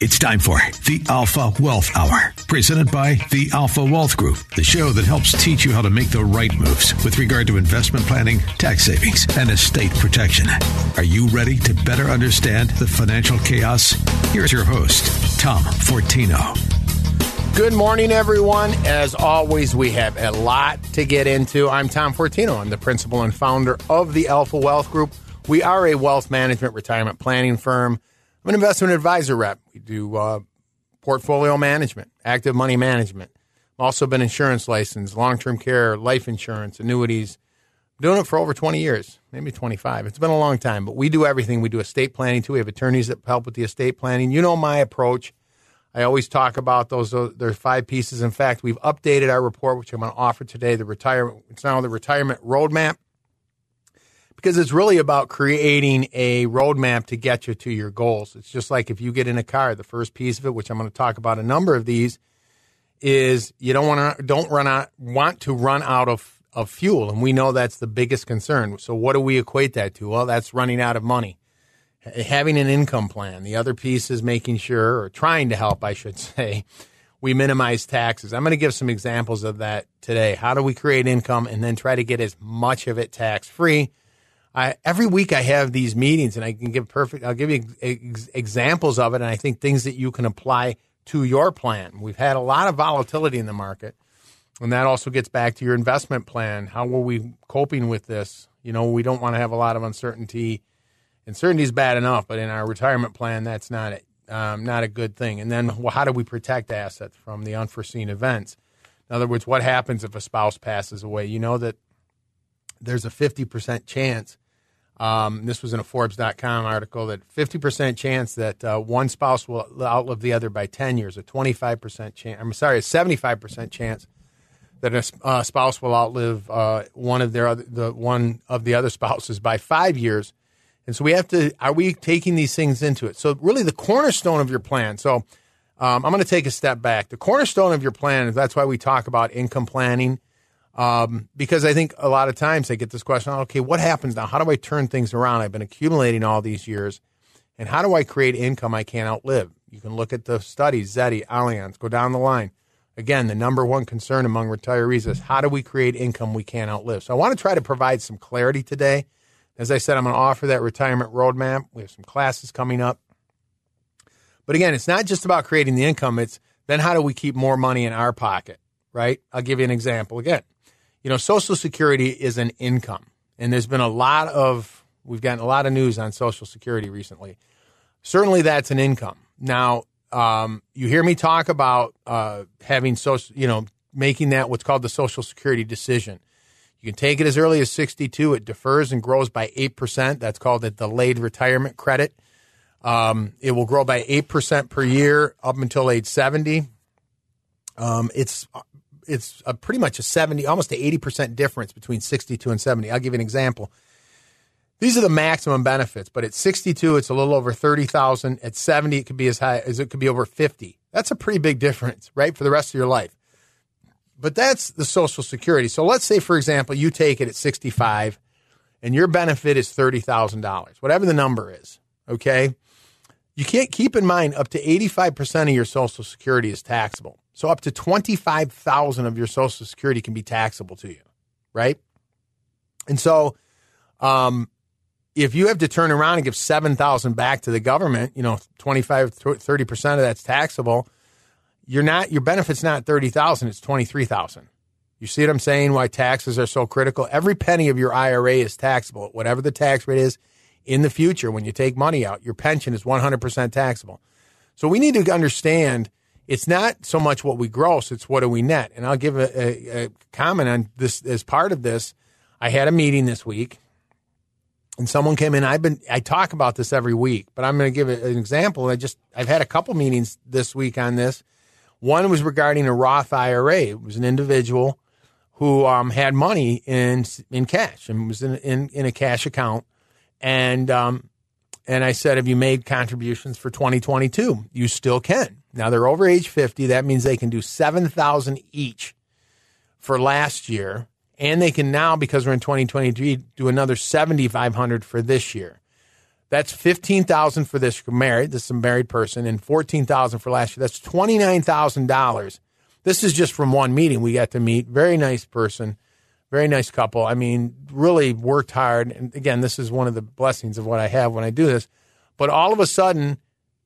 It's time for the Alpha Wealth Hour, presented by the Alpha Wealth Group, the show that helps teach you how to make the right moves with regard to investment planning, tax savings, and estate protection. Are you ready to better understand the financial chaos? Here's your host, Tom Fortino. Good morning, everyone. As always, we have a lot to get into. I'm Tom Fortino. I'm the principal and founder of the Alpha Wealth Group. We are a wealth management retirement planning firm. An investment advisor rep. We do uh, portfolio management, active money management. Also been insurance licensed, long term care, life insurance, annuities. Doing it for over 20 years, maybe 25. It's been a long time, but we do everything. We do estate planning too. We have attorneys that help with the estate planning. You know my approach. I always talk about those. There's five pieces. In fact, we've updated our report, which I'm going to offer today. The retirement. It's now the retirement roadmap because it's really about creating a roadmap to get you to your goals. It's just like if you get in a car, the first piece of it, which I'm going to talk about a number of these, is you don't want to don't run out want to run out of of fuel, and we know that's the biggest concern. So what do we equate that to? Well, that's running out of money. Having an income plan. The other piece is making sure, or trying to help, I should say, we minimize taxes. I'm going to give some examples of that today. How do we create income and then try to get as much of it tax free? I, every week I have these meetings and I can give perfect, I'll give you ex- examples of it. And I think things that you can apply to your plan. We've had a lot of volatility in the market. And that also gets back to your investment plan. How are we coping with this? You know, we don't want to have a lot of uncertainty. Uncertainty is bad enough, but in our retirement plan, that's not it. Um, not a good thing. And then, well, how do we protect assets from the unforeseen events? In other words, what happens if a spouse passes away? You know that there's a 50% chance. Um, this was in a Forbes.com article that 50% chance that uh, one spouse will outlive the other by 10 years, a 25% chance, I'm sorry, a 75% chance that a uh, spouse will outlive uh, one of their other, the one of the other spouses by five years. And so we have to, are we taking these things into it? So really the cornerstone of your plan. So um, I'm going to take a step back. The cornerstone of your plan, is that's why we talk about income planning um, because I think a lot of times I get this question okay, what happens now? How do I turn things around? I've been accumulating all these years. And how do I create income I can't outlive? You can look at the studies, Zeti, Allianz, go down the line. Again, the number one concern among retirees is how do we create income we can't outlive? So I want to try to provide some clarity today. As I said, I'm going to offer that retirement roadmap. We have some classes coming up. But again, it's not just about creating the income, it's then how do we keep more money in our pocket, right? I'll give you an example again you know, Social Security is an income, and there's been a lot of we've gotten a lot of news on Social Security recently. Certainly, that's an income. Now, um, you hear me talk about uh, having social, you know, making that what's called the Social Security decision. You can take it as early as 62. It defers and grows by 8%. That's called a delayed retirement credit. Um, it will grow by 8% per year up until age 70. Um, it's it's a pretty much a 70, almost an 80% difference between 62 and 70. I'll give you an example. These are the maximum benefits, but at 62, it's a little over 30,000. At 70, it could be as high as it could be over 50. That's a pretty big difference, right? For the rest of your life. But that's the Social Security. So let's say, for example, you take it at 65 and your benefit is $30,000, whatever the number is. Okay. You can't keep in mind up to 85% of your Social Security is taxable. So up to 25,000 of your social security can be taxable to you, right? And so um, if you have to turn around and give 7,000 back to the government, you know, 25 30% of that's taxable, you're not your benefit's not 30,000, it's 23,000. You see what I'm saying why taxes are so critical? Every penny of your IRA is taxable, whatever the tax rate is in the future when you take money out. Your pension is 100% taxable. So we need to understand it's not so much what we gross, it's what do we net. And I'll give a, a, a comment on this as part of this. I had a meeting this week and someone came in. I've been I talk about this every week, but I'm going to give an example. I just I've had a couple meetings this week on this. One was regarding a Roth IRA. It was an individual who um, had money in in cash and was in in, in a cash account, and um, and I said, "Have you made contributions for 2022? You still can." Now they're over age 50. That means they can do 7,000 each for last year and they can now, because we're in 2023, do another 7,500 for this year. That's 15,000 for this married, this is a married person, and 14,000 for last year. That's $29,000. This is just from one meeting we got to meet. Very nice person, very nice couple. I mean, really worked hard. And again, this is one of the blessings of what I have when I do this. But all of a sudden,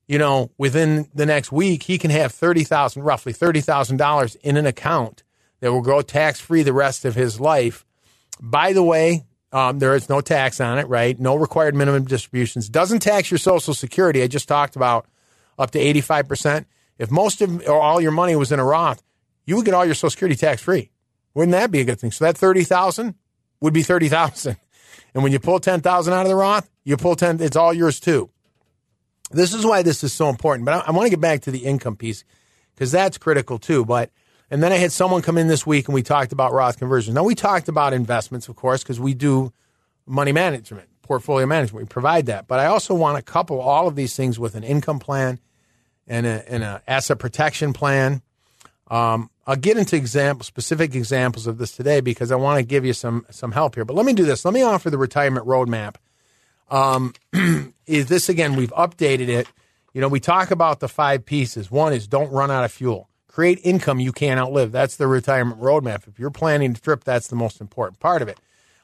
you know, within the next week, he can have 30,000, roughly $30,000 in an account that will go tax free the rest of his life. By the way, um, there is no tax on it, right? No required minimum distributions. Doesn't tax your Social Security. I just talked about up to 85%. If most of or all your money was in a Roth, you would get all your Social Security tax free. Wouldn't that be a good thing? So that 30,000 would be 30,000. And when you pull 10,000 out of the Roth, you pull 10, it's all yours too. This is why this is so important. But I, I want to get back to the income piece because that's critical too. But and then I had someone come in this week and we talked about Roth conversions. Now we talked about investments, of course, because we do money management, portfolio management. We provide that. But I also want to couple all of these things with an income plan and an asset protection plan. Um, I'll get into example, specific examples of this today because I want to give you some some help here. But let me do this. Let me offer the retirement roadmap. Um, is this again? We've updated it. You know, we talk about the five pieces. One is don't run out of fuel create income you can't outlive. That's the retirement roadmap. If you're planning a trip, that's the most important part of it.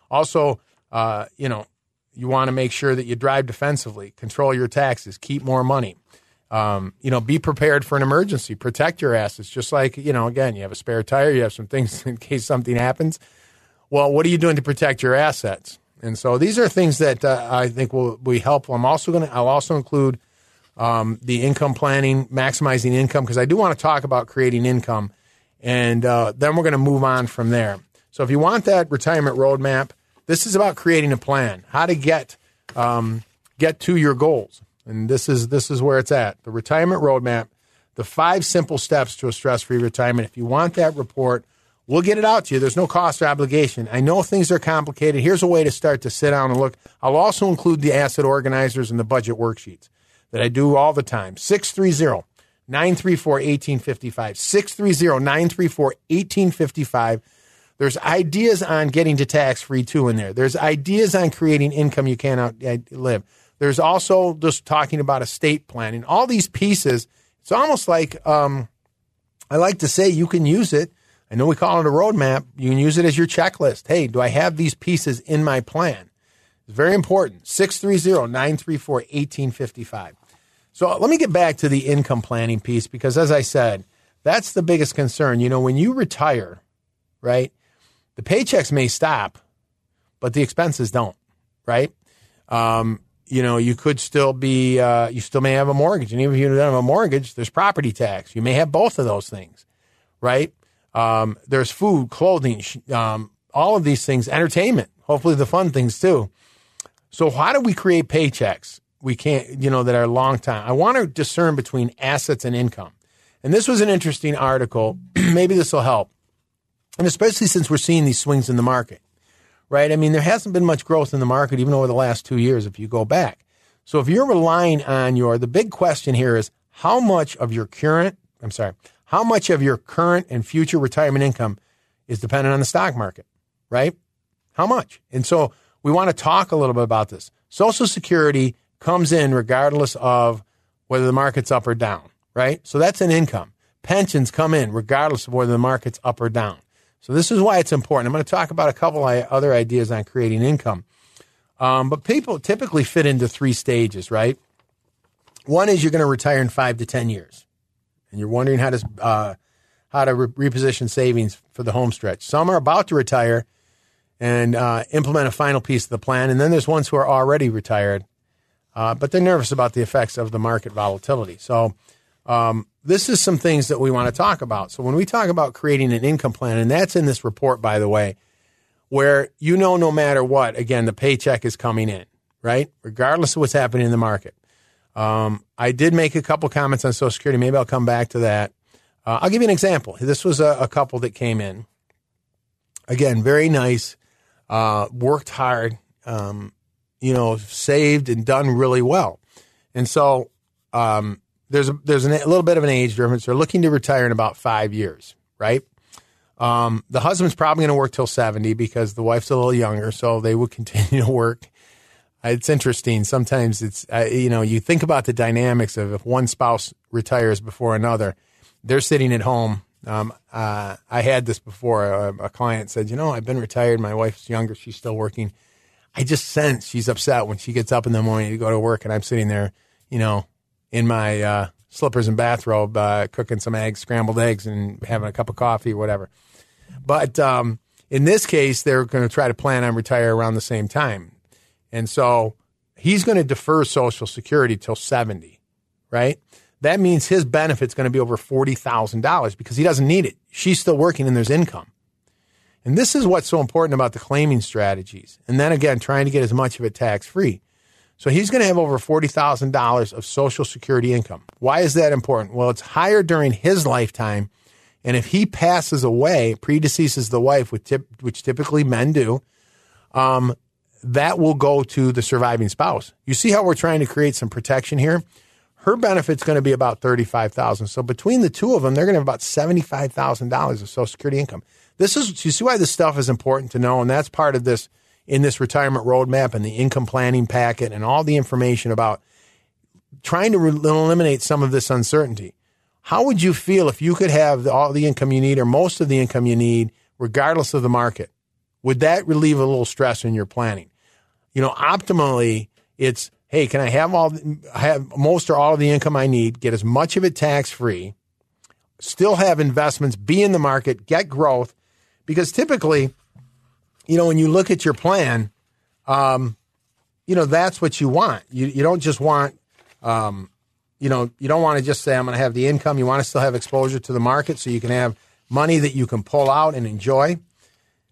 Also, uh, you know, you want to make sure that you drive defensively, control your taxes, keep more money. Um, you know, be prepared for an emergency, protect your assets. Just like, you know, again, you have a spare tire, you have some things in case something happens. Well, what are you doing to protect your assets? And so these are things that uh, I think will be helpful. I'm also going to, I'll also include um, the income planning, maximizing income, because I do want to talk about creating income. And uh, then we're going to move on from there. So if you want that retirement roadmap, this is about creating a plan, how to get um, get to your goals. And this is this is where it's at. The retirement roadmap, the five simple steps to a stress-free retirement. If you want that report, we'll get it out to you. There's no cost or obligation. I know things are complicated. Here's a way to start to sit down and look. I'll also include the asset organizers and the budget worksheets that I do all the time. 630 934 1855. 630 934 1855. There's ideas on getting to tax free too in there. There's ideas on creating income you cannot live. There's also just talking about estate planning. All these pieces, it's almost like um, I like to say you can use it. I know we call it a roadmap. You can use it as your checklist. Hey, do I have these pieces in my plan? It's very important. 630 934 1855. So let me get back to the income planning piece because, as I said, that's the biggest concern. You know, when you retire, right, the paychecks may stop, but the expenses don't, right? Um, you know, you could still be, uh, you still may have a mortgage. And even if you don't have a mortgage, there's property tax. You may have both of those things, right? Um, there's food, clothing, um, all of these things, entertainment, hopefully the fun things too. So, how do we create paychecks? we can't, you know, that are long time. I want to discern between assets and income. And this was an interesting article. Maybe this will help. And especially since we're seeing these swings in the market, right? I mean, there hasn't been much growth in the market even over the last two years if you go back. So if you're relying on your, the big question here is how much of your current, I'm sorry, how much of your current and future retirement income is dependent on the stock market, right? How much? And so we want to talk a little bit about this. Social Security comes in regardless of whether the market's up or down, right? So that's an income. Pensions come in regardless of whether the market's up or down. So this is why it's important. I'm going to talk about a couple of other ideas on creating income. Um, but people typically fit into three stages, right? One is you're going to retire in five to 10 years. And you're wondering how to, uh, how to re- reposition savings for the home stretch. Some are about to retire and uh, implement a final piece of the plan. And then there's ones who are already retired uh, but they're nervous about the effects of the market volatility. So, um, this is some things that we want to talk about. So, when we talk about creating an income plan, and that's in this report, by the way, where you know no matter what, again, the paycheck is coming in. right? Regardless of what's happening in the market. Um, I did make a couple comments on Social Security. Maybe I'll come back to that. Uh, I'll give you an example. This was a, a couple that came in. Again, very nice, uh, worked hard, um, you know, saved and done really well. And so um, there's a, there's a little bit of an age difference. They're looking to retire in about five years, right? Um, the husband's probably going to work till 70 because the wife's a little younger, so they would continue to work. It's interesting. Sometimes it's, uh, you know, you think about the dynamics of if one spouse retires before another, they're sitting at home. Um, uh, I had this before. A, a, client said, you know, I've been retired. My wife's younger. She's still working. I just sense she's upset when she gets up in the morning to go to work and I'm sitting there, you know, in my uh, slippers and bathrobe, uh, cooking some eggs, scrambled eggs, and having a cup of coffee whatever. But um, in this case, they're going to try to plan on retire around the same time. And so he's going to defer Social Security till 70, right? That means his benefit's going to be over $40,000 because he doesn't need it. She's still working and there's income. And this is what's so important about the claiming strategies. And then again, trying to get as much of it tax free. So he's going to have over $40,000 of Social Security income. Why is that important? Well, it's higher during his lifetime. And if he passes away, predeceases the wife, which, typically men do, um, that will go to the surviving spouse. You see how we're trying to create some protection here? Her benefit's going to be about 35000 So between the two of them, they're going to have about $75,000 of Social Security income. This is, you see why this stuff is important to know? And that's part of this in this retirement roadmap and the income planning packet and all the information about trying to re- eliminate some of this uncertainty. How would you feel if you could have all the income you need or most of the income you need, regardless of the market? Would that relieve a little stress in your planning? You know, optimally, it's hey, can I have all have most or all of the income I need, get as much of it tax free, still have investments, be in the market, get growth, because typically you know, when you look at your plan, um, you know, that's what you want. You, you don't just want, um, you know, you don't want to just say, I'm going to have the income. You want to still have exposure to the market so you can have money that you can pull out and enjoy.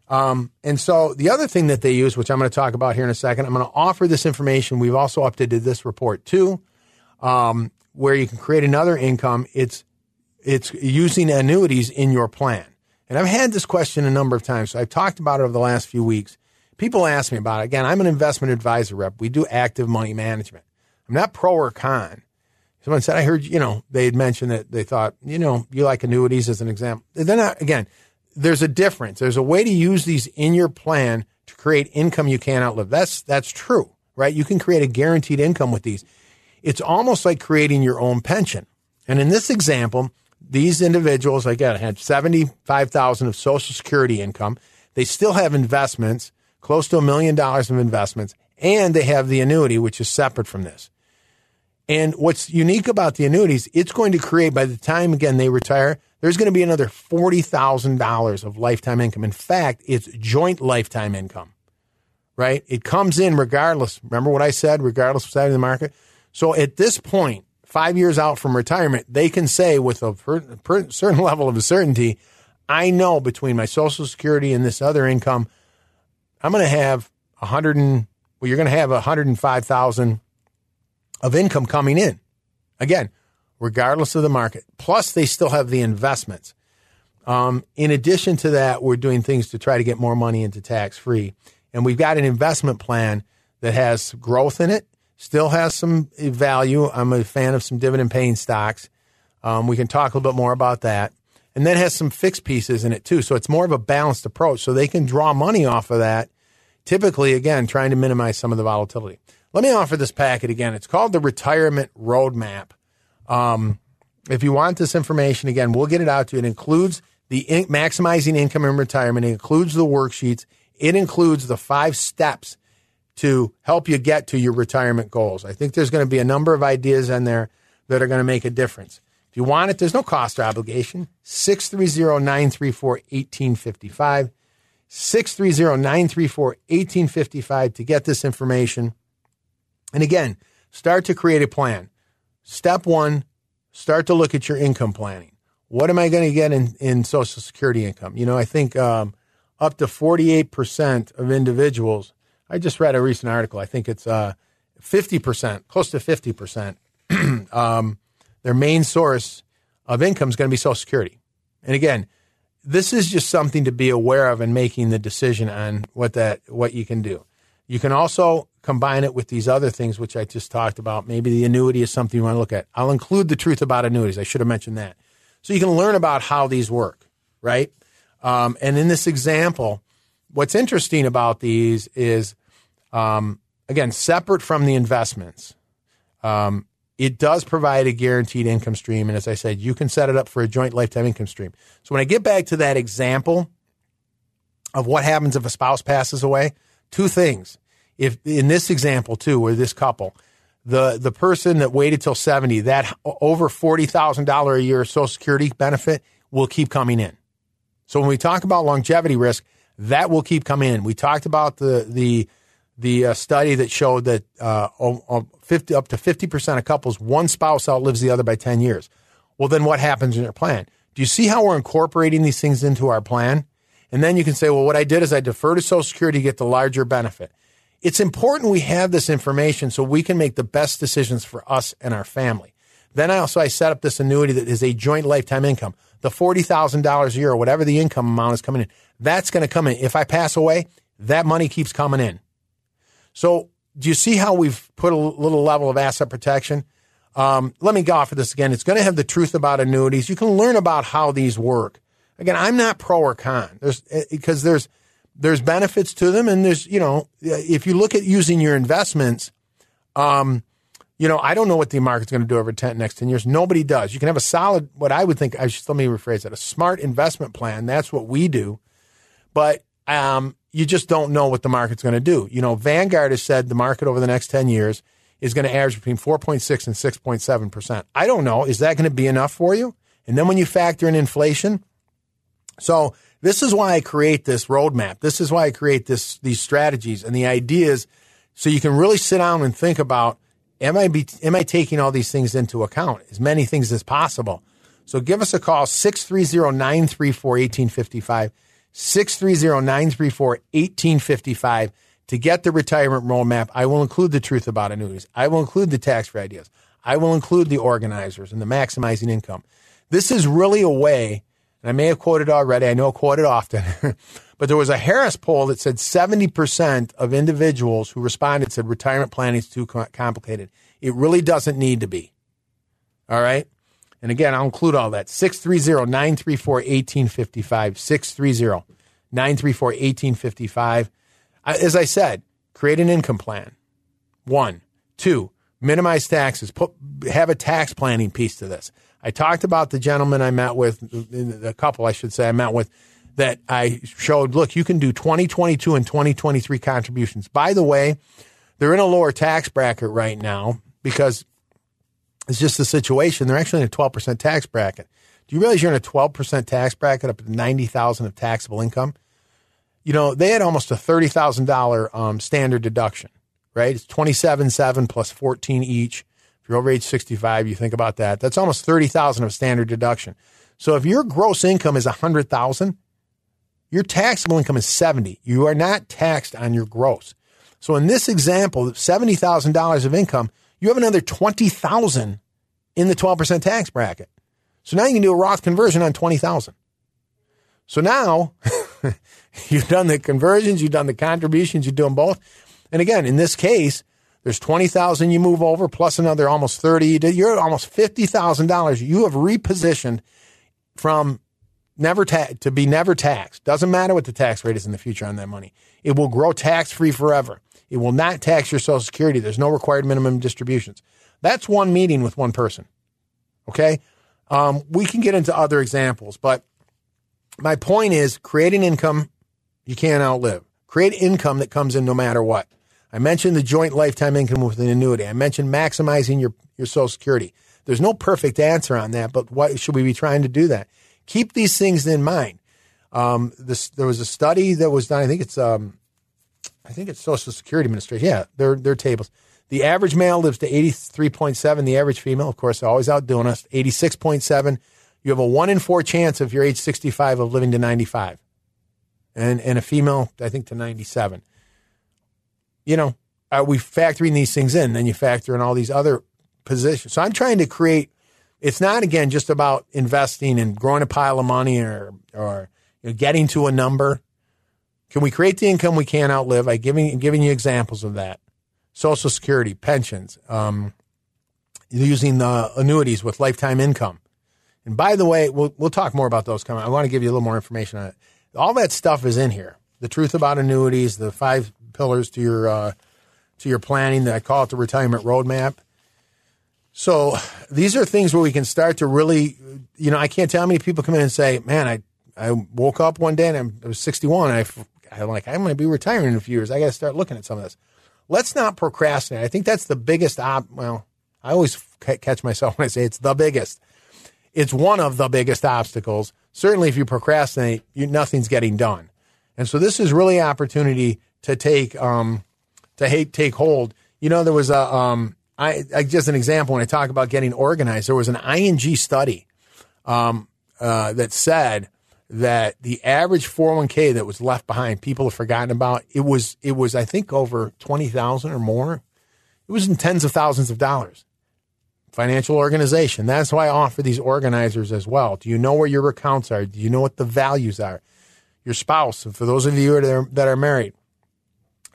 Um, and so the other thing that they use, which I'm going to talk about here in a second, I'm going to offer this information. We've also updated this report too, um, where you can create another income. It's it's using annuities in your plan. And I've had this question a number of times. So I've talked about it over the last few weeks. People ask me about it. Again, I'm an investment advisor rep. We do active money management. I'm not pro or con. Someone said, I heard, you know, they had mentioned that they thought, you know, you like annuities as an example. They're not, again, there's a difference. There's a way to use these in your plan to create income you can't outlive. That's, that's true, right? You can create a guaranteed income with these. It's almost like creating your own pension. And in this example, these individuals, again, had 75,000 of Social Security income. They still have investments, close to a million dollars of investments, and they have the annuity, which is separate from this. And what's unique about the annuities, it's going to create, by the time, again, they retire, there's going to be another $40,000 of lifetime income. In fact, it's joint lifetime income, right? It comes in regardless. Remember what I said, regardless of side of the market? So at this point, five years out from retirement, they can say with a certain level of certainty, I know between my Social Security and this other income, I'm going to have a hundred and well, you're going to have a hundred and five thousand of income coming in. Again, regardless of the market. Plus, they still have the investments. Um, in addition to that, we're doing things to try to get more money into tax free, and we've got an investment plan that has growth in it Still has some value. I'm a fan of some dividend paying stocks. Um, we can talk a little bit more about that. And then has some fixed pieces in it too. So it's more of a balanced approach. So they can draw money off of that. Typically, again, trying to minimize some of the volatility. Let me offer this packet again. It's called the Retirement Roadmap. Um, if you want this information, again, we'll get it out to you. It includes the in- maximizing income in retirement. It includes the worksheets. It includes the five steps to help you get to your retirement goals. I think there's going to be a number of ideas in there that are going to make a difference. If you want it, there's no cost or obligation. 630 934 1855. 630 934 1855 to get this information. And again, start to create a plan. Step one, start to look at your income planning. What am I going to get in, in Social Security income? You know, I think um, up to 48% of individuals I just read a recent article. I think it's uh, 50%, close to 50%. um, their main source of income is going to be Social Security. And again, this is just something to be aware of in making the decision on what that what you can do. You can also combine it with these other things which I just talked about. Maybe the annuity is something you want to look at. I'll include the truth about annuities. I should have mentioned that. So you can learn about how these work, right? Um, and in this example, what's interesting about these is, um, again, separate from the investments, um, it does provide a guaranteed income stream. And as I said, you can set it up for a joint lifetime income stream. So when I get back to that example of what happens if a spouse passes away, two things. If in this example too, where this couple, the the person that waited till 70, that over $40,000 a year social security benefit will keep coming in. So when we talk about longevity risk, that will keep coming in. We talked about the the the uh, study that showed that uh, 50, up to 50% of couples, one spouse outlives the other by 10 years. Well, then what happens in your plan? Do you see how we're incorporating these things into our plan? And then you can say, well, what I did is I defer to Social Security to get the larger benefit. It's important we have this information so we can make the best decisions for us and our family. Then I also I set up this annuity that is a joint lifetime income. The forty thousand dollars a year or whatever the income amount is coming in, that's going to come in. If I pass away, that money keeps coming in. So do you see how we've put a little level of asset protection? Um, let me go off of this again. It's going to have the truth about annuities. You can learn about how these work. Again, I'm not pro or con. There's because eh, there's there's benefits to them, and there's you know if you look at using your investments, um, you know I don't know what the market's going to do over 10 next ten years. Nobody does. You can have a solid, what I would think. I should let me rephrase that: a smart investment plan. That's what we do, but um, you just don't know what the market's going to do. You know, Vanguard has said the market over the next ten years is going to average between 4.6 and 6.7 percent. I don't know. Is that going to be enough for you? And then when you factor in inflation, so this is why I create this roadmap. This is why I create this these strategies and the ideas so you can really sit down and think about am I be, am I taking all these things into account? As many things as possible. So give us a call 630-934-1855 630-934-1855 to get the retirement roadmap. I will include the truth about annuities. I will include the tax-free ideas. I will include the organizers and the maximizing income. This is really a way I may have quoted already, I know I quote it often, but there was a Harris poll that said 70% of individuals who responded said retirement planning is too complicated. It really doesn't need to be. All right. And again, I'll include all that. 630 934 1855. 630 934 1855. As I said, create an income plan. One. Two, minimize taxes. Put, have a tax planning piece to this. I talked about the gentleman I met with, a couple, I should say, I met with, that I showed, look, you can do 2022 and 2023 contributions. By the way, they're in a lower tax bracket right now because it's just the situation. They're actually in a 12% tax bracket. Do you realize you're in a 12% tax bracket up to 90,000 of taxable income? You know, they had almost a $30,000 um, standard deduction, right? It's 27.7 plus 14 each. You're over age 65, you think about that. That's almost 30,000 of standard deduction. So if your gross income is 100,000, your taxable income is 70. You are not taxed on your gross. So in this example, $70,000 of income, you have another 20,000 in the 12% tax bracket. So now you can do a Roth conversion on 20,000. So now you've done the conversions, you've done the contributions, you do them both. And again, in this case, there's 20,000 you move over plus another almost 30. You're almost $50,000 you have repositioned from never ta- to be never taxed. Doesn't matter what the tax rate is in the future on that money. It will grow tax free forever. It will not tax your social security. There's no required minimum distributions. That's one meeting with one person. Okay. Um, we can get into other examples, but my point is create an income you can't outlive. Create income that comes in no matter what. I mentioned the joint lifetime income with an annuity. I mentioned maximizing your, your Social Security. There's no perfect answer on that, but why should we be trying to do that? Keep these things in mind. Um, this, there was a study that was done. I think it's um, I think it's Social Security Administration. Yeah, their their tables. The average male lives to 83.7. The average female, of course, always outdoing us, 86.7. You have a one in four chance of your age 65 of living to 95. And, and a female, I think, to 97 you know, are we factoring these things in? Then you factor in all these other positions. So I'm trying to create. It's not again just about investing and growing a pile of money or or you know, getting to a number. Can we create the income we can't outlive? I giving giving you examples of that. Social Security, pensions, um, using the annuities with lifetime income. And by the way, we'll we'll talk more about those coming. I want to give you a little more information on it. All that stuff is in here. The truth about annuities, the five pillars to your uh, to your planning. That I call it the retirement roadmap. So these are things where we can start to really, you know, I can't tell how many people come in and say, "Man, I I woke up one day and I'm, I was 61 and I I'm like I'm going to be retiring in a few years. I got to start looking at some of this." Let's not procrastinate. I think that's the biggest op. Well, I always catch myself when I say it's the biggest. It's one of the biggest obstacles. Certainly, if you procrastinate, you, nothing's getting done. And so this is really opportunity to take um, to hate, take hold. You know, there was a um, I, I, just an example when I talk about getting organized. There was an ING study um, uh, that said that the average 401k that was left behind, people have forgotten about. It was it was I think over twenty thousand or more. It was in tens of thousands of dollars. Financial organization. That's why I offer these organizers as well. Do you know where your accounts are? Do you know what the values are? Your spouse, for those of you that are, that are married,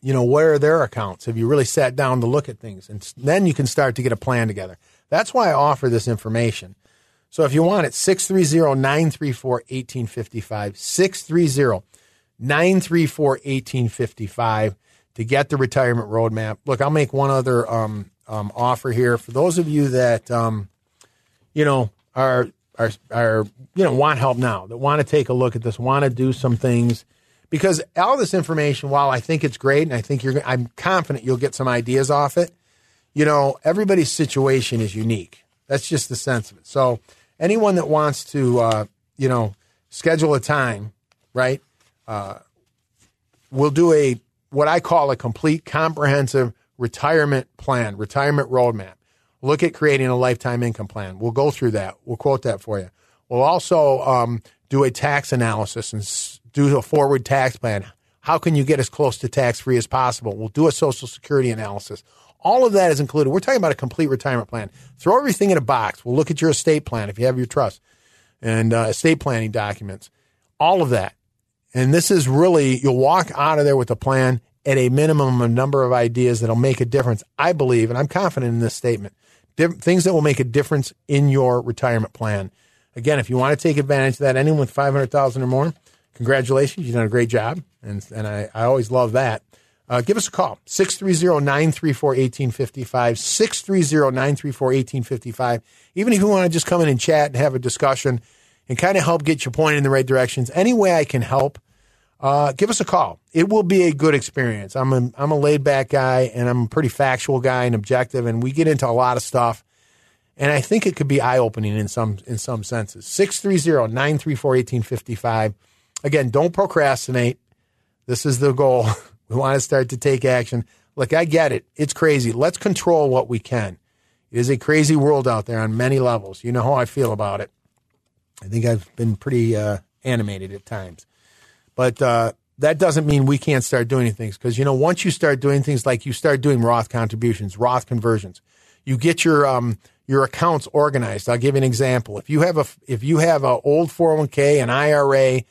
you know, where are their accounts? Have you really sat down to look at things? And then you can start to get a plan together. That's why I offer this information. So if you want it, 630 934 1855, 630 934 1855 to get the retirement roadmap. Look, I'll make one other um, um, offer here for those of you that, um, you know, are, are, are, you know, want help now, that want to take a look at this, want to do some things because all this information, while I think it's great and I think you're, I'm confident you'll get some ideas off it. You know, everybody's situation is unique. That's just the sense of it. So, anyone that wants to, uh, you know, schedule a time, right? Uh, we'll do a what I call a complete, comprehensive retirement plan, retirement roadmap. Look at creating a lifetime income plan. We'll go through that. We'll quote that for you. We'll also um, do a tax analysis and do a forward tax plan. How can you get as close to tax free as possible? We'll do a social security analysis. All of that is included. We're talking about a complete retirement plan. Throw everything in a box. We'll look at your estate plan if you have your trust and uh, estate planning documents. All of that. And this is really, you'll walk out of there with a plan at a minimum a number of ideas that'll make a difference. I believe, and I'm confident in this statement, things that will make a difference in your retirement plan. Again, if you want to take advantage of that, anyone with 500,000 or more, congratulations. You've done a great job. And, and I, I always love that. Uh, give us a call, 630-934-1855, 630-934-1855. Even if you want to just come in and chat and have a discussion and kind of help get your point in the right directions, any way I can help, uh, give us a call. It will be a good experience. I'm a, I'm a laid back guy and I'm a pretty factual guy and objective, and we get into a lot of stuff. And I think it could be eye opening in some in some senses. 630 934 1855. Again, don't procrastinate. This is the goal. We want to start to take action. Look, I get it. It's crazy. Let's control what we can. It is a crazy world out there on many levels. You know how I feel about it. I think I've been pretty uh, animated at times. But uh, that doesn't mean we can't start doing things because, you know, once you start doing things like you start doing Roth contributions, Roth conversions, you get your um, your accounts organized. I'll give you an example. If you have a if you have an old 401k, an IRA,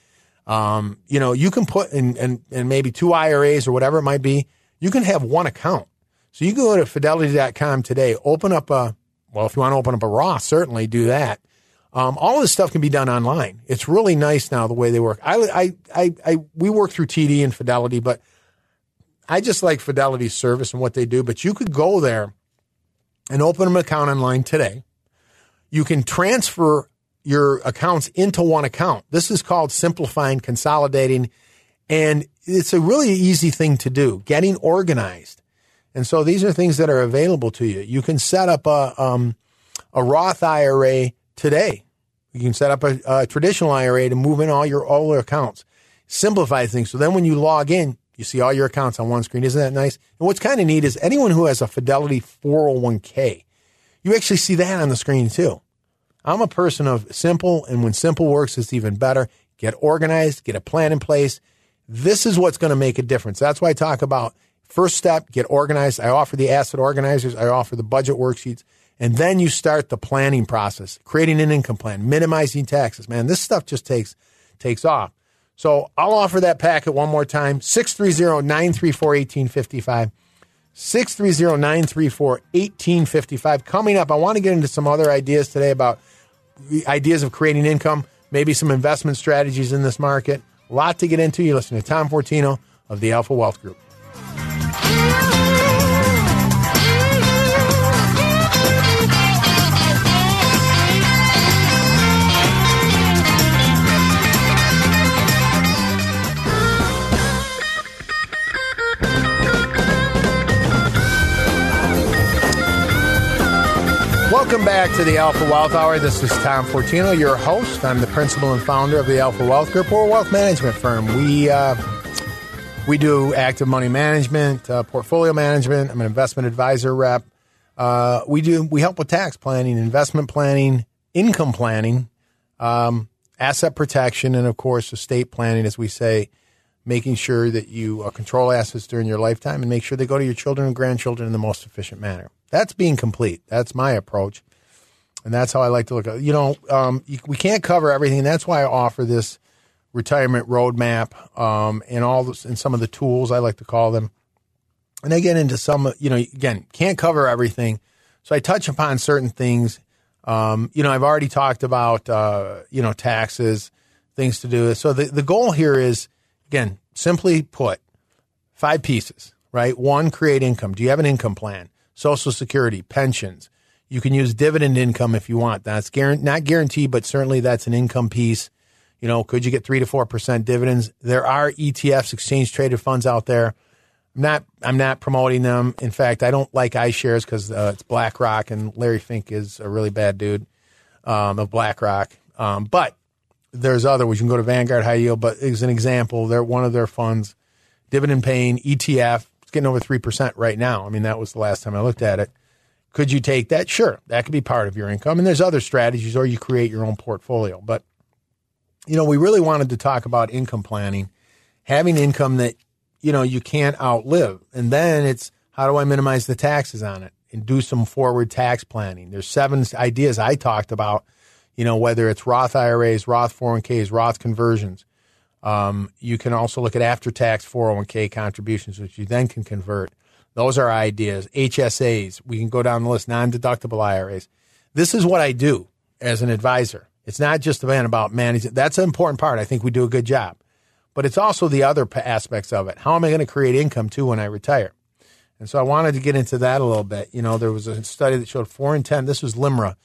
um, you know, you can put in, in, in maybe two IRAs or whatever it might be. You can have one account. So you can go to fidelity.com today, open up a, well, if you want to open up a Roth, certainly do that. Um, all this stuff can be done online. It's really nice now the way they work. I, I, I, I, we work through TD and Fidelity, but I just like Fidelity's service and what they do. But you could go there and open an account online today. You can transfer your accounts into one account. This is called simplifying, consolidating, and it's a really easy thing to do, getting organized. And so these are things that are available to you. You can set up a, um, a Roth IRA today. You can set up a, a, traditional IRA to move in all your your accounts. Simplify things. So then when you log in, you see all your accounts on one screen. Isn't that nice? And what's kind of neat is anyone who has a Fidelity 401k, you actually see that on the screen too. I'm a person of simple, and when simple works, it's even better. Get organized, get a plan in place. This is what's going to make a difference. That's why I talk about First step, get organized. I offer the asset organizers. I offer the budget worksheets. And then you start the planning process, creating an income plan, minimizing taxes. Man, this stuff just takes, takes off. So I'll offer that packet one more time 630 934 1855. 630 934 1855. Coming up, I want to get into some other ideas today about ideas of creating income, maybe some investment strategies in this market. A lot to get into. You listen to Tom Fortino of the Alpha Wealth Group. Welcome back to the Alpha Wealth Hour. This is Tom Fortino, your host. I'm the principal and founder of the Alpha Wealth Group. A wealth management firm. We uh, we do active money management, uh, portfolio management. I'm an investment advisor rep. Uh, we do we help with tax planning, investment planning, income planning, um, asset protection, and of course estate planning, as we say, making sure that you uh, control assets during your lifetime and make sure they go to your children and grandchildren in the most efficient manner. That's being complete. That's my approach. And that's how I like to look at it. You know, um, you, we can't cover everything. That's why I offer this retirement roadmap um, and all this, and some of the tools I like to call them. And I get into some, you know, again, can't cover everything. So I touch upon certain things. Um, you know, I've already talked about, uh, you know, taxes, things to do. So the, the goal here is, again, simply put, five pieces, right? One, create income. Do you have an income plan? Social Security, pensions. You can use dividend income if you want. That's guaranteed, not guaranteed, but certainly that's an income piece. You know, could you get three to four percent dividends? There are ETFs, exchange traded funds out there. I'm not, I'm not promoting them. In fact, I don't like iShares because uh, it's BlackRock, and Larry Fink is a really bad dude um, of BlackRock. Um, but there's other ones. You can go to Vanguard High Yield, but as an example, they're one of their funds, dividend paying ETF it's getting over 3% right now. I mean, that was the last time I looked at it. Could you take that? Sure. That could be part of your income. And there's other strategies, or you create your own portfolio. But, you know, we really wanted to talk about income planning, having income that, you know, you can't outlive. And then it's how do I minimize the taxes on it and do some forward tax planning? There's seven ideas I talked about, you know, whether it's Roth IRAs, Roth 401ks, Roth conversions. Um, you can also look at after tax 401k contributions, which you then can convert. Those are ideas. HSAs, we can go down the list, non deductible IRAs. This is what I do as an advisor. It's not just about managing. That's an important part. I think we do a good job. But it's also the other aspects of it. How am I going to create income too when I retire? And so I wanted to get into that a little bit. You know, there was a study that showed four in 10, this was LIMRA.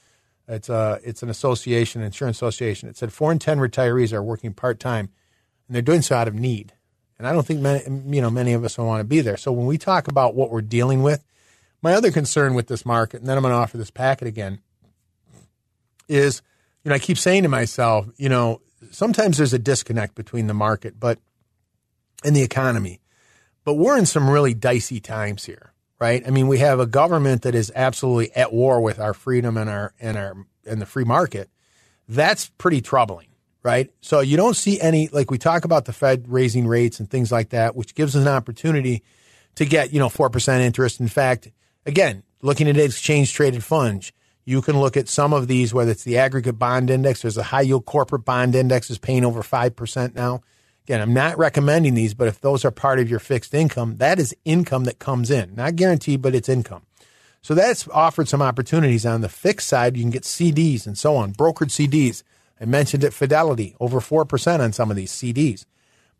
It's, a, it's an association, insurance association. It said four in 10 retirees are working part time and they're doing so out of need. And I don't think many, you know, many of us want to be there. So when we talk about what we're dealing with, my other concern with this market, and then I'm going to offer this packet again, is, you know, I keep saying to myself, you know, sometimes there's a disconnect between the market, but and the economy. But we're in some really dicey times here, right? I mean, we have a government that is absolutely at war with our freedom and our and our and the free market. That's pretty troubling right? So you don't see any, like we talk about the Fed raising rates and things like that, which gives us an opportunity to get, you know, 4% interest. In fact, again, looking at exchange traded funds, you can look at some of these, whether it's the aggregate bond index, there's a high yield corporate bond index is paying over 5% now. Again, I'm not recommending these, but if those are part of your fixed income, that is income that comes in. Not guaranteed, but it's income. So that's offered some opportunities on the fixed side. You can get CDs and so on, brokered CDs. I mentioned it Fidelity, over 4% on some of these CDs.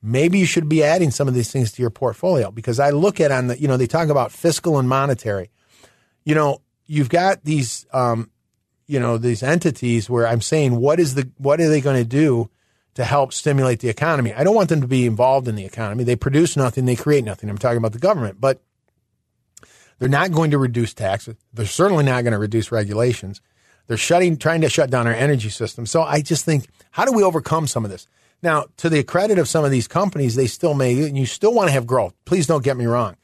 Maybe you should be adding some of these things to your portfolio because I look at on the, you know, they talk about fiscal and monetary. You know, you've got these, um, you know, these entities where I'm saying, what is the, what are they going to do to help stimulate the economy? I don't want them to be involved in the economy. They produce nothing, they create nothing. I'm talking about the government, but they're not going to reduce taxes. They're certainly not going to reduce regulations. They're shutting, trying to shut down our energy system. So I just think, how do we overcome some of this? Now, to the credit of some of these companies, they still may, and you still want to have growth. Please don't get me wrong.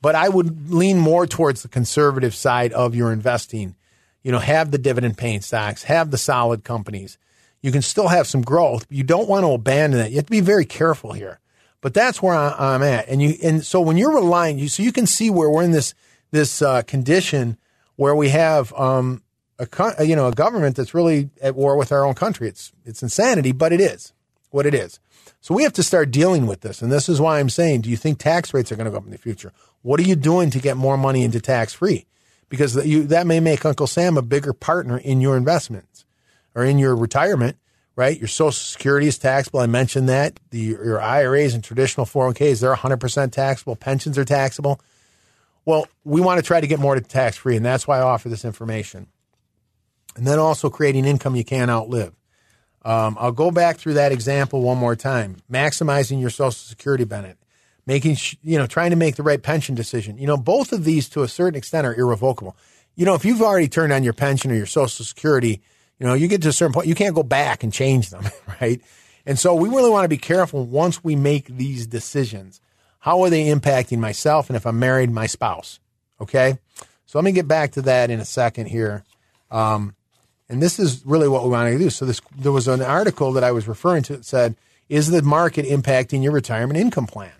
But I would lean more towards the conservative side of your investing. You know, have the dividend paying stocks, have the solid companies. You can still have some growth. You don't want to abandon it. You have to be very careful here. But that's where I, am at. And you, and so when you're relying, you, so you can see where we're in this, this, uh, condition where we have, um, a, you know, a government that's really at war with our own country. It's, it's insanity, but it is what it is. So we have to start dealing with this. And this is why I'm saying, do you think tax rates are going to go up in the future? What are you doing to get more money into tax free? Because you, that may make Uncle Sam a bigger partner in your investments or in your retirement, right? Your social security is taxable. I mentioned that. The, your IRAs and traditional 401ks, they're 100% taxable. Pensions are taxable. Well, we want to try to get more to tax free. And that's why I offer this information. And then also creating income you can't outlive. Um, I'll go back through that example one more time. Maximizing your Social Security benefit, making you know trying to make the right pension decision. You know, both of these to a certain extent are irrevocable. You know, if you've already turned on your pension or your Social Security, you know, you get to a certain point, you can't go back and change them, right? And so we really want to be careful once we make these decisions. How are they impacting myself and if I'm married, my spouse? Okay. So let me get back to that in a second here. Um, and this is really what we want to do. So this, there was an article that I was referring to that said, is the market impacting your retirement income plan?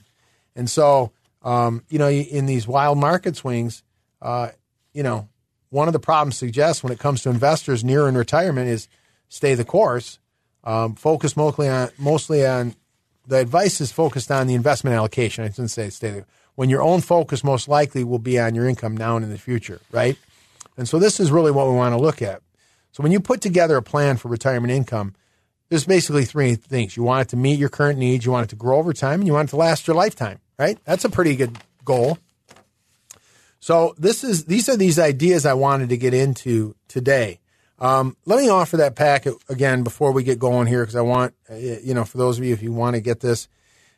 And so, um, you know, in these wild market swings, uh, you know, one of the problems suggests when it comes to investors near in retirement is stay the course. Um, focus mostly on mostly on the advice is focused on the investment allocation. I didn't say stay there. When your own focus most likely will be on your income now and in the future, right? And so this is really what we want to look at. So when you put together a plan for retirement income, there's basically three things. You want it to meet your current needs, you want it to grow over time, and you want it to last your lifetime, right? That's a pretty good goal. So this is these are these ideas I wanted to get into today. Um, let me offer that packet again before we get going here because I want uh, you know for those of you if you want to get this,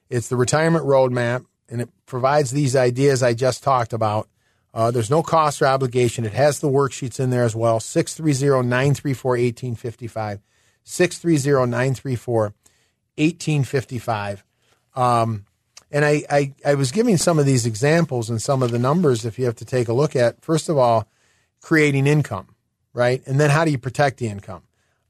it's the retirement roadmap and it provides these ideas I just talked about uh, there's no cost or obligation. It has the worksheets in there as well. 630 934 1855. 630 934 1855. And I, I, I was giving some of these examples and some of the numbers if you have to take a look at. First of all, creating income, right? And then how do you protect the income?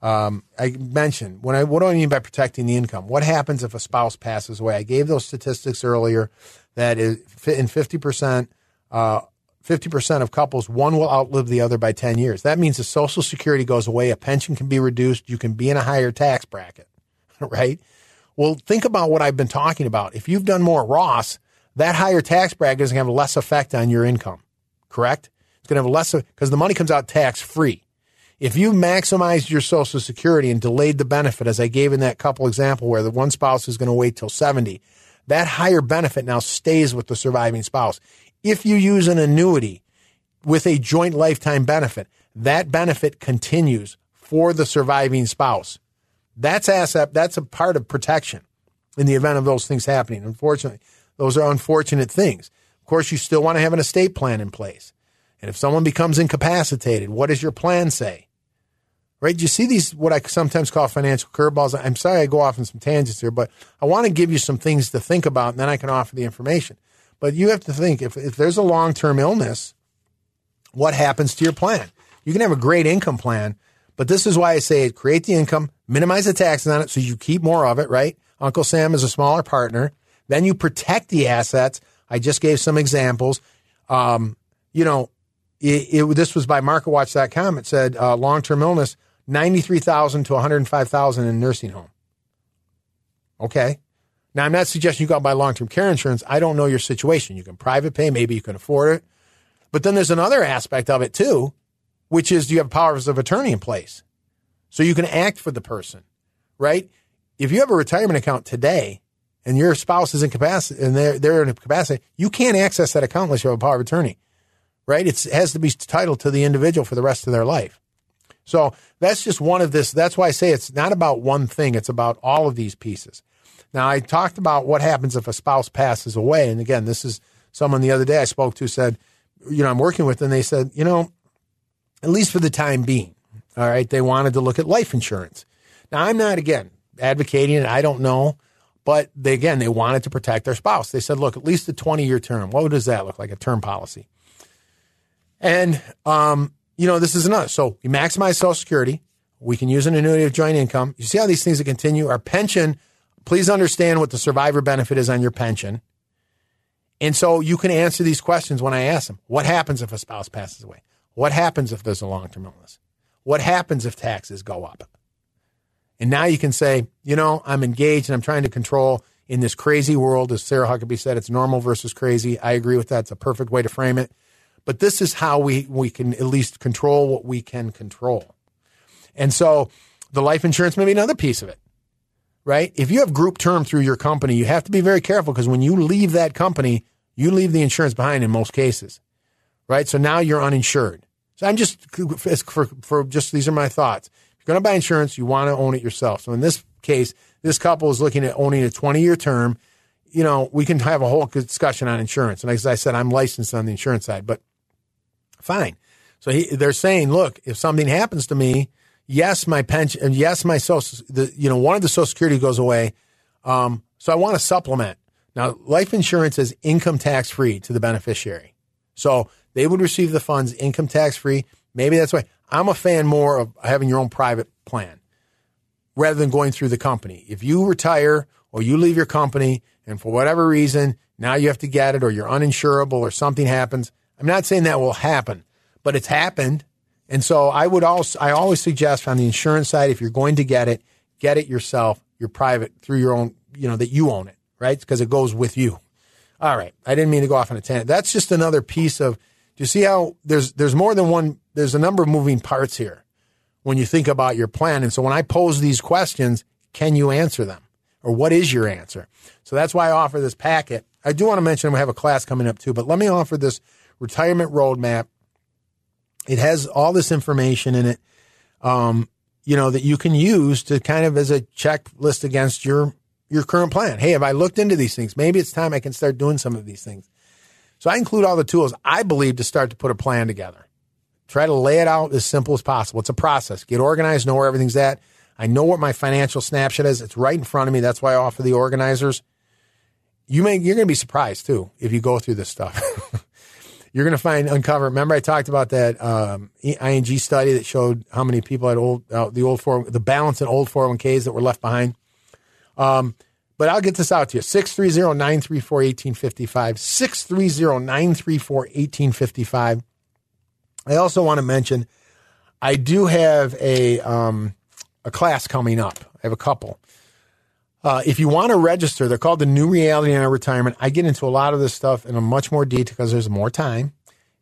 Um, I mentioned when I what do I mean by protecting the income? What happens if a spouse passes away? I gave those statistics earlier that in fifty percent uh, 50% of couples, one will outlive the other by 10 years. That means the Social Security goes away, a pension can be reduced, you can be in a higher tax bracket, right? Well, think about what I've been talking about. If you've done more Roth, that higher tax bracket is going to have less effect on your income, correct? It's going to have less because the money comes out tax free. If you maximized your Social Security and delayed the benefit, as I gave in that couple example where the one spouse is going to wait till 70, that higher benefit now stays with the surviving spouse. If you use an annuity with a joint lifetime benefit, that benefit continues for the surviving spouse. That's asset. That's a part of protection in the event of those things happening. Unfortunately, those are unfortunate things. Of course, you still want to have an estate plan in place. And if someone becomes incapacitated, what does your plan say? Right? You see these, what I sometimes call financial curveballs. I'm sorry I go off in some tangents here, but I want to give you some things to think about and then I can offer the information. But you have to think if, if there's a long term illness, what happens to your plan? You can have a great income plan, but this is why I say create the income, minimize the taxes on it so you keep more of it, right? Uncle Sam is a smaller partner. Then you protect the assets. I just gave some examples. Um, you know, it, it, this was by MarketWatch.com. It said uh, long term illness, 93,000 to 105,000 in nursing home. Okay. Now, I'm not suggesting you go out and buy long term care insurance. I don't know your situation. You can private pay, maybe you can afford it. But then there's another aspect of it too, which is do you have powers of attorney in place? So you can act for the person, right? If you have a retirement account today and your spouse is incapacitated and they're, they're in a capacity, you can't access that account unless you have a power of attorney, right? It's, it has to be titled to the individual for the rest of their life. So that's just one of this. That's why I say it's not about one thing. It's about all of these pieces. Now, I talked about what happens if a spouse passes away. And again, this is someone the other day I spoke to said, you know, I'm working with, and they said, you know, at least for the time being, all right, they wanted to look at life insurance. Now, I'm not, again, advocating it. I don't know. But they, again, they wanted to protect their spouse. They said, look, at least a 20 year term. What does that look like? A term policy. And, um, you know, this is another. So we maximize Social Security. We can use an annuity of joint income. You see how these things that continue. Our pension please understand what the survivor benefit is on your pension. And so you can answer these questions when I ask them. What happens if a spouse passes away? What happens if there's a long term illness? What happens if taxes go up? And now you can say, you know, I'm engaged and I'm trying to control in this crazy world. As Sarah Huckabee said, it's normal versus crazy. I agree with that. It's a perfect way to frame it. But this is how we, we can at least control what we can control. And so the life insurance may be another piece of it, right? If you have group term through your company, you have to be very careful because when you leave that company, you leave the insurance behind in most cases, right? So now you're uninsured. So I'm just for, for just these are my thoughts. If you're going to buy insurance, you want to own it yourself. So in this case, this couple is looking at owning a 20 year term. You know, we can have a whole discussion on insurance. And as I said, I'm licensed on the insurance side, but fine. So he, they're saying, look, if something happens to me, yes, my pension, yes, my social, the, you know, one of the social security goes away. Um, so I want to supplement. Now, life insurance is income tax free to the beneficiary. So they would receive the funds income tax free. Maybe that's why I'm a fan more of having your own private plan rather than going through the company. If you retire or you leave your company and for whatever reason, now you have to get it or you're uninsurable or something happens, I'm not saying that will happen, but it's happened. And so I would also, I always suggest on the insurance side, if you're going to get it, get it yourself, your private through your own, you know, that you own it, right? Because it goes with you. All right. I didn't mean to go off on a tangent. That's just another piece of, do you see how there's, there's more than one, there's a number of moving parts here when you think about your plan. And so when I pose these questions, can you answer them? Or what is your answer? So that's why I offer this packet. I do want to mention we have a class coming up too, but let me offer this retirement roadmap. It has all this information in it, um, you know, that you can use to kind of as a checklist against your your current plan. Hey, have I looked into these things? Maybe it's time I can start doing some of these things. So I include all the tools I believe to start to put a plan together. Try to lay it out as simple as possible. It's a process. Get organized, know where everything's at. I know what my financial snapshot is. It's right in front of me. That's why I offer the organizers. You may you're going to be surprised too if you go through this stuff. you're going to find uncover. Remember, I talked about that um, ING study that showed how many people had old uh, the old four the balance in old 401ks that were left behind. Um, but I'll get this out to you 630 934 1855. 630 934 1855. I also want to mention I do have a um, a class coming up. I have a couple. Uh, if you want to register, they're called the New Reality in Our Retirement. I get into a lot of this stuff in a much more detail because there's more time.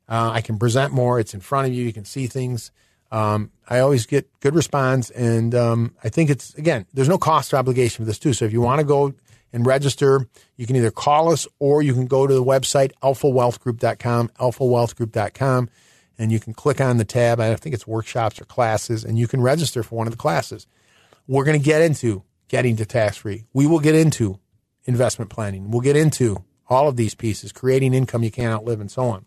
Uh, I can present more. It's in front of you. You can see things. Um, I always get good response, and um, I think it's again. There's no cost or obligation for this too. So if you want to go and register, you can either call us or you can go to the website alphawealthgroup.com, alphawealthgroup.com and you can click on the tab. I think it's workshops or classes, and you can register for one of the classes. We're going to get into getting to tax free. We will get into investment planning. We'll get into all of these pieces, creating income you can't outlive, and so on.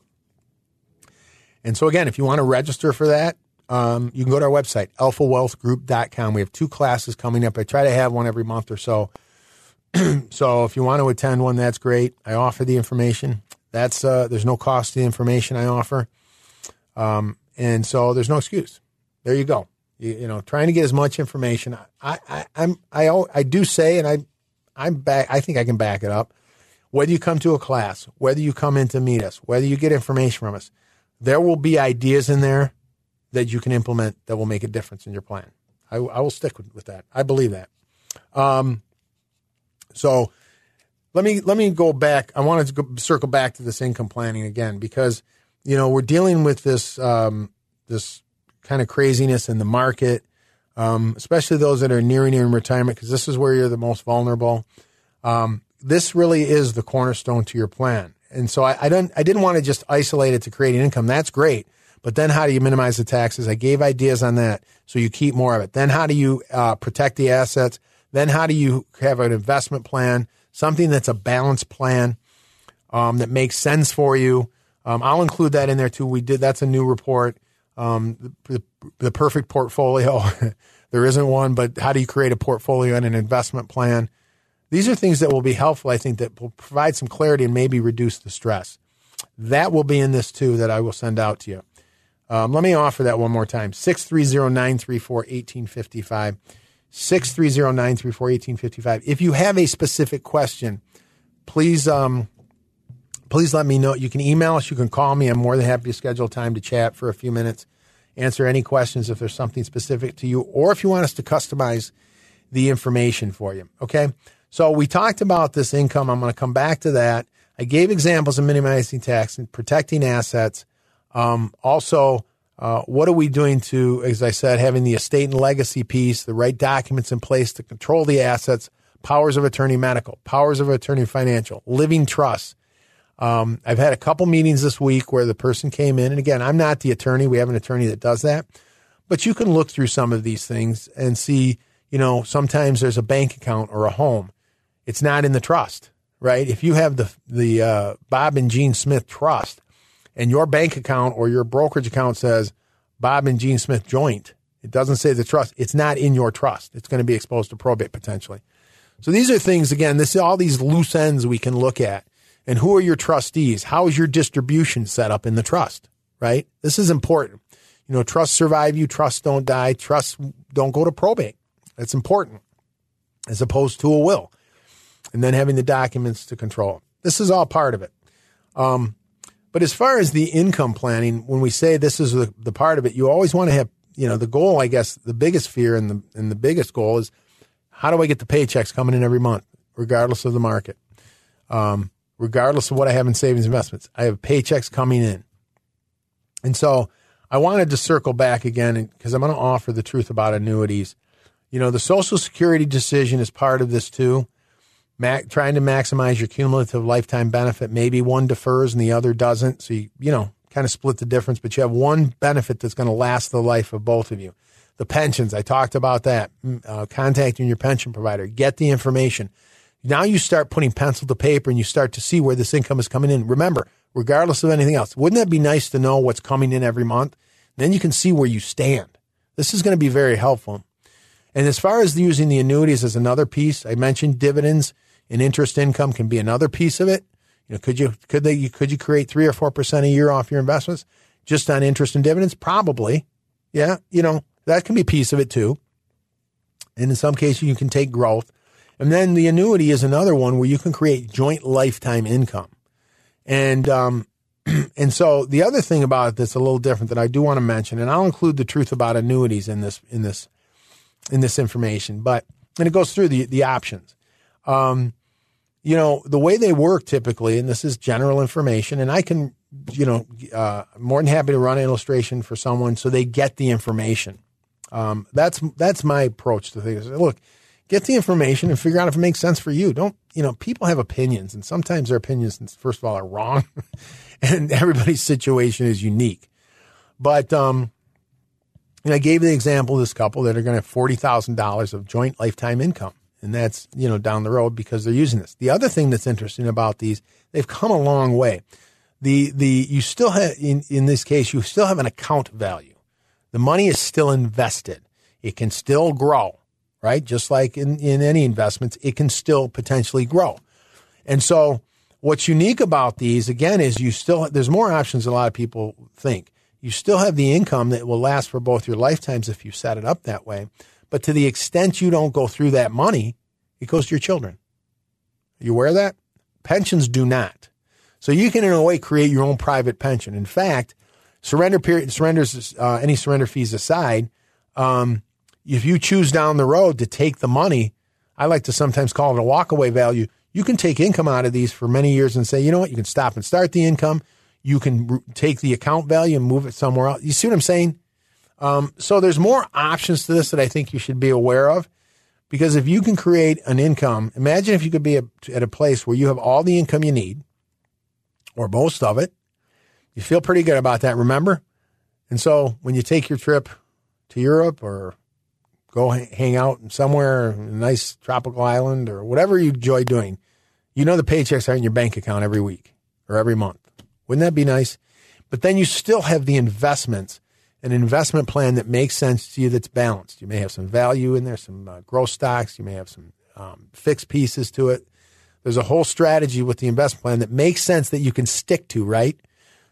And so, again, if you want to register for that, um, you can go to our website, alphawealthgroup.com. We have two classes coming up. I try to have one every month or so. so if you want to attend one, that's great. I offer the information. That's uh, there's no cost to the information I offer. Um, and so there's no excuse. There you go. You, you, know, trying to get as much information. I, I, I'm, I, I do say, and I, I'm back. I think I can back it up. Whether you come to a class, whether you come in to meet us, whether you get information from us, there will be ideas in there that you can implement that will make a difference in your plan. I, I will stick with, with, that. I believe that. Um, so let me let me go back. I wanted to go, circle back to this income planning again because you know, we're dealing with this um, this kind of craziness in the market, um, especially those that are nearing in retirement, because this is where you're the most vulnerable. Um, this really is the cornerstone to your plan. And so I, I don't, I didn't want to just isolate it to creating income. That's great. But then how do you minimize the taxes? I gave ideas on that. So you keep more of it. Then how do you uh, protect the assets? Then how do you have an investment plan, something that's a balanced plan um, that makes sense for you? Um, I'll include that in there too. We did that's a new report. Um, the, the, perfect portfolio. there isn't one, but how do you create a portfolio and an investment plan? These are things that will be helpful. I think that will provide some clarity and maybe reduce the stress. That will be in this too. That I will send out to you. Um, let me offer that one more time 630 934 1855. 630 934 1855. If you have a specific question, please um, please let me know. You can email us, you can call me. I'm more than happy to schedule time to chat for a few minutes, answer any questions if there's something specific to you, or if you want us to customize the information for you. Okay. So we talked about this income. I'm going to come back to that. I gave examples of minimizing tax and protecting assets. Um, also, uh, what are we doing to, as I said, having the estate and legacy piece, the right documents in place to control the assets, powers of attorney medical, powers of attorney financial, living trusts, um, I've had a couple meetings this week where the person came in, and again, I'm not the attorney. We have an attorney that does that, but you can look through some of these things and see. You know, sometimes there's a bank account or a home. It's not in the trust, right? If you have the the uh, Bob and Jean Smith trust, and your bank account or your brokerage account says Bob and Gene Smith joint, it doesn't say the trust. It's not in your trust. It's going to be exposed to probate potentially. So these are things again. This all these loose ends we can look at and who are your trustees? How is your distribution set up in the trust? Right? This is important. You know, trusts survive you, trusts don't die, trusts don't go to probate. That's important as opposed to a will. And then having the documents to control. This is all part of it. Um, but as far as the income planning, when we say this is the, the part of it, you always want to have, you know, the goal, I guess, the biggest fear and the, and the biggest goal is how do I get the paychecks coming in every month, regardless of the market? Um, regardless of what I have in savings investments. I have paychecks coming in. And so I wanted to circle back again because I'm going to offer the truth about annuities. You know, the Social Security decision is part of this too. Mac, trying to maximize your cumulative lifetime benefit. Maybe one defers and the other doesn't. So you, you know, kind of split the difference, but you have one benefit that's going to last the life of both of you. The pensions, I talked about that. Mm, uh, contacting your pension provider, get the information. Now you start putting pencil to paper and you start to see where this income is coming in. Remember, regardless of anything else, wouldn't that be nice to know what's coming in every month? Then you can see where you stand. This is going to be very helpful. And as far as using the annuities as another piece, I mentioned dividends and interest income can be another piece of it. You know, could you could they could you create three or four percent a year off your investments just on interest and dividends? Probably. Yeah, you know, that can be a piece of it too. And in some cases you can take growth. And then the annuity is another one where you can create joint lifetime income. And, um, and so the other thing about it that's a little different that I do want to mention, and I'll include the truth about annuities in this, in this, in this information, but, and it goes through the, the options. Um, you know, the way they work typically, and this is general information, and I can, you know, uh, more than happy to run an illustration for someone so they get the information. Um, that's that's my approach to things. Look, get the information and figure out if it makes sense for you. Don't, you know, people have opinions and sometimes their opinions, first of all, are wrong and everybody's situation is unique. But, um, and I gave the example of this couple that are going to have $40,000 of joint lifetime income. And that's, you know, down the road because they're using this. The other thing that's interesting about these, they've come a long way. The, the, you still have, in, in this case, you still have an account value. The money is still invested. It can still grow right? Just like in, in any investments, it can still potentially grow. And so what's unique about these, again, is you still, there's more options than a lot of people think. You still have the income that will last for both your lifetimes if you set it up that way. But to the extent you don't go through that money, it goes to your children. You aware of that? Pensions do not. So you can, in a way, create your own private pension. In fact, surrender period, surrenders, uh, any surrender fees aside, um, if you choose down the road to take the money, I like to sometimes call it a walkaway value. You can take income out of these for many years and say, you know what, you can stop and start the income. You can take the account value and move it somewhere else. You see what I'm saying? Um, so there's more options to this that I think you should be aware of. Because if you can create an income, imagine if you could be a, at a place where you have all the income you need, or most of it. You feel pretty good about that, remember? And so when you take your trip to Europe or go hang out somewhere, a nice tropical island or whatever you enjoy doing, you know the paychecks are in your bank account every week or every month. Wouldn't that be nice? But then you still have the investments, an investment plan that makes sense to you that's balanced. You may have some value in there, some uh, growth stocks, you may have some um, fixed pieces to it. There's a whole strategy with the investment plan that makes sense that you can stick to, right?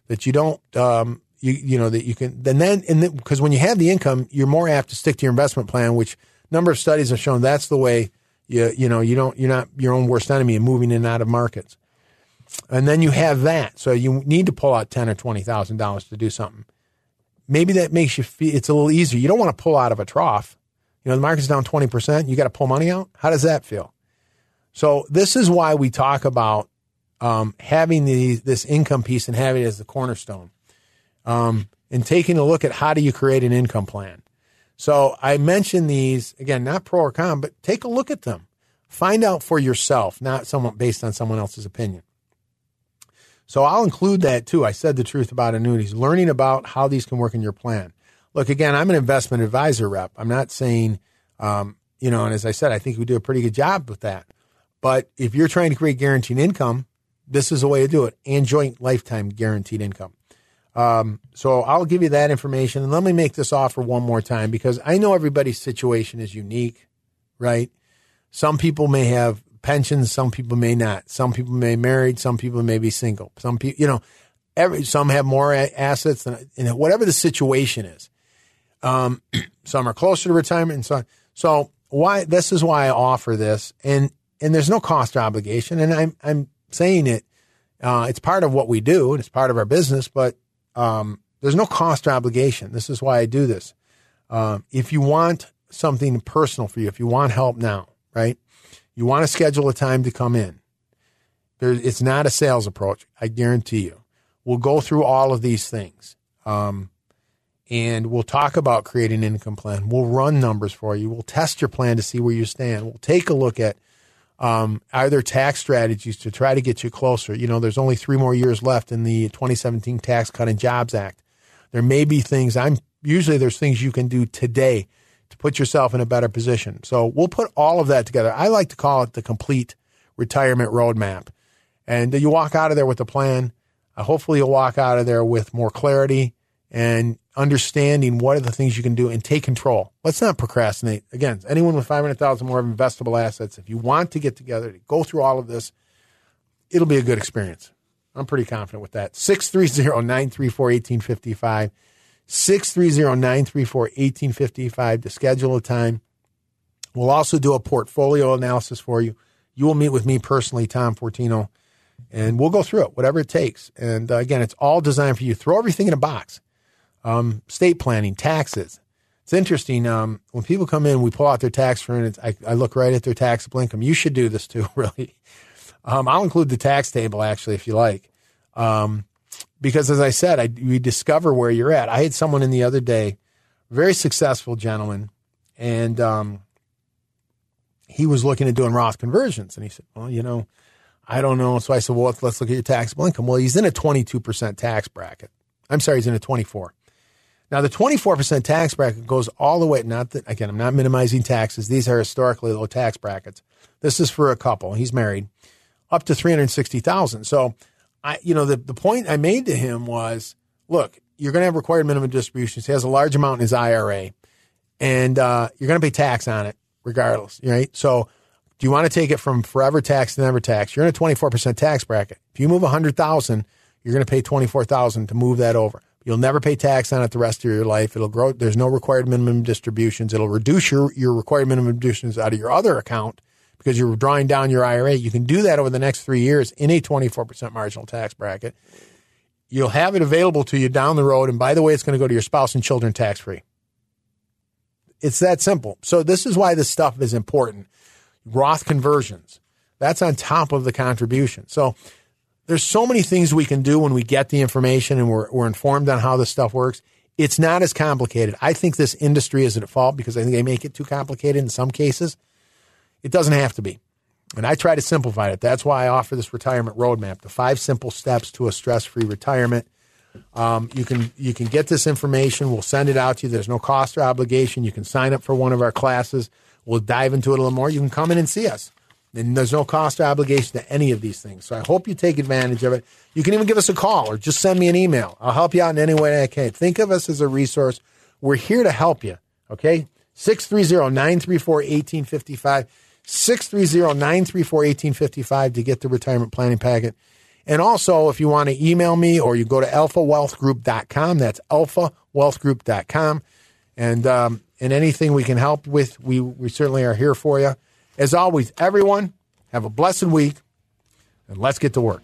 That you don't um, you you know that you can then then and because when you have the income, you're more apt to stick to your investment plan, which number of studies have shown that's the way you you know you don't you're not your own worst enemy in moving in and out of markets. And then you have that, so you need to pull out ten or twenty thousand dollars to do something. Maybe that makes you feel it's a little easier. You don't want to pull out of a trough. You know the market's down twenty percent. You got to pull money out. How does that feel? So this is why we talk about um, having the, this income piece and having it as the cornerstone, um, and taking a look at how do you create an income plan. So I mentioned these again, not pro or con, but take a look at them. Find out for yourself, not someone based on someone else's opinion. So I'll include that too. I said the truth about annuities, learning about how these can work in your plan. Look, again, I'm an investment advisor rep. I'm not saying, um, you know, and as I said, I think we do a pretty good job with that. But if you're trying to create guaranteed income, this is a way to do it and joint lifetime guaranteed income. Um, so I'll give you that information and let me make this offer one more time because I know everybody's situation is unique, right? Some people may have pensions, some people may not. Some people may be married, some people may be single. Some people, you know, every some have more assets than whatever the situation is. Um, some are closer to retirement and so on. So why this is why I offer this and and there's no cost or obligation and I'm I'm saying it uh, it's part of what we do and it's part of our business, but um, there's no cost or obligation. This is why I do this. Um, if you want something personal for you, if you want help now, right? You want to schedule a time to come in. There, it's not a sales approach. I guarantee you. We'll go through all of these things. Um, and we'll talk about creating an income plan. We'll run numbers for you. We'll test your plan to see where you stand. We'll take a look at um, are there tax strategies to try to get you closer? You know, there's only three more years left in the 2017 Tax Cut and Jobs Act. There may be things I'm usually there's things you can do today to put yourself in a better position. So we'll put all of that together. I like to call it the complete retirement roadmap. And you walk out of there with a plan. Uh, hopefully, you'll walk out of there with more clarity and understanding what are the things you can do and take control. Let's not procrastinate. Again, anyone with 500,000 more of investable assets, if you want to get together to go through all of this, it'll be a good experience. I'm pretty confident with that. 630-934-1855. 630-934-1855 to schedule a time. We'll also do a portfolio analysis for you. You will meet with me personally, Tom Fortino, and we'll go through it, whatever it takes. And uh, again, it's all designed for you. Throw everything in a box um, state planning, taxes. It's interesting. Um, when people come in, we pull out their tax return. I, I, look right at their taxable income. You should do this too, really. Um, I'll include the tax table actually, if you like, um, because as I said, I, we discover where you're at. I had someone in the other day, very successful gentleman, and um, he was looking at doing Roth conversions, and he said, "Well, you know, I don't know." So I said, "Well, let's, let's look at your taxable income." Well, he's in a 22 percent tax bracket. I'm sorry, he's in a 24. Now, the 24% tax bracket goes all the way, not that, again, I'm not minimizing taxes. These are historically low tax brackets. This is for a couple. He's married up to 360,000. So I, you know, the, the point I made to him was, look, you're going to have required minimum distributions. He has a large amount in his IRA and, uh, you're going to pay tax on it regardless. Right. So do you want to take it from forever tax to never tax? You're in a 24% tax bracket. If you move 100,000, you're going to pay 24,000 to move that over. You'll never pay tax on it the rest of your life. It'll grow. There's no required minimum distributions. It'll reduce your, your required minimum distributions out of your other account because you're drawing down your IRA. You can do that over the next three years in a 24% marginal tax bracket. You'll have it available to you down the road. And by the way, it's going to go to your spouse and children tax free. It's that simple. So this is why this stuff is important. Roth conversions. That's on top of the contribution. So there's so many things we can do when we get the information and we're, we're informed on how this stuff works. It's not as complicated. I think this industry is at fault because I think they make it too complicated in some cases. It doesn't have to be. And I try to simplify it. That's why I offer this retirement roadmap, the five simple steps to a stress-free retirement. Um, you can you can get this information. We'll send it out to you. There's no cost or obligation. You can sign up for one of our classes. We'll dive into it a little more. You can come in and see us. And there's no cost or obligation to any of these things. So I hope you take advantage of it. You can even give us a call or just send me an email. I'll help you out in any way I can. Think of us as a resource. We're here to help you. Okay? 630-934-1855. 630-934-1855 to get the retirement planning packet. And also, if you want to email me or you go to alphawealthgroup.com, that's alphawealthgroup.com. And um, and anything we can help with, we, we certainly are here for you. As always, everyone, have a blessed week, and let's get to work.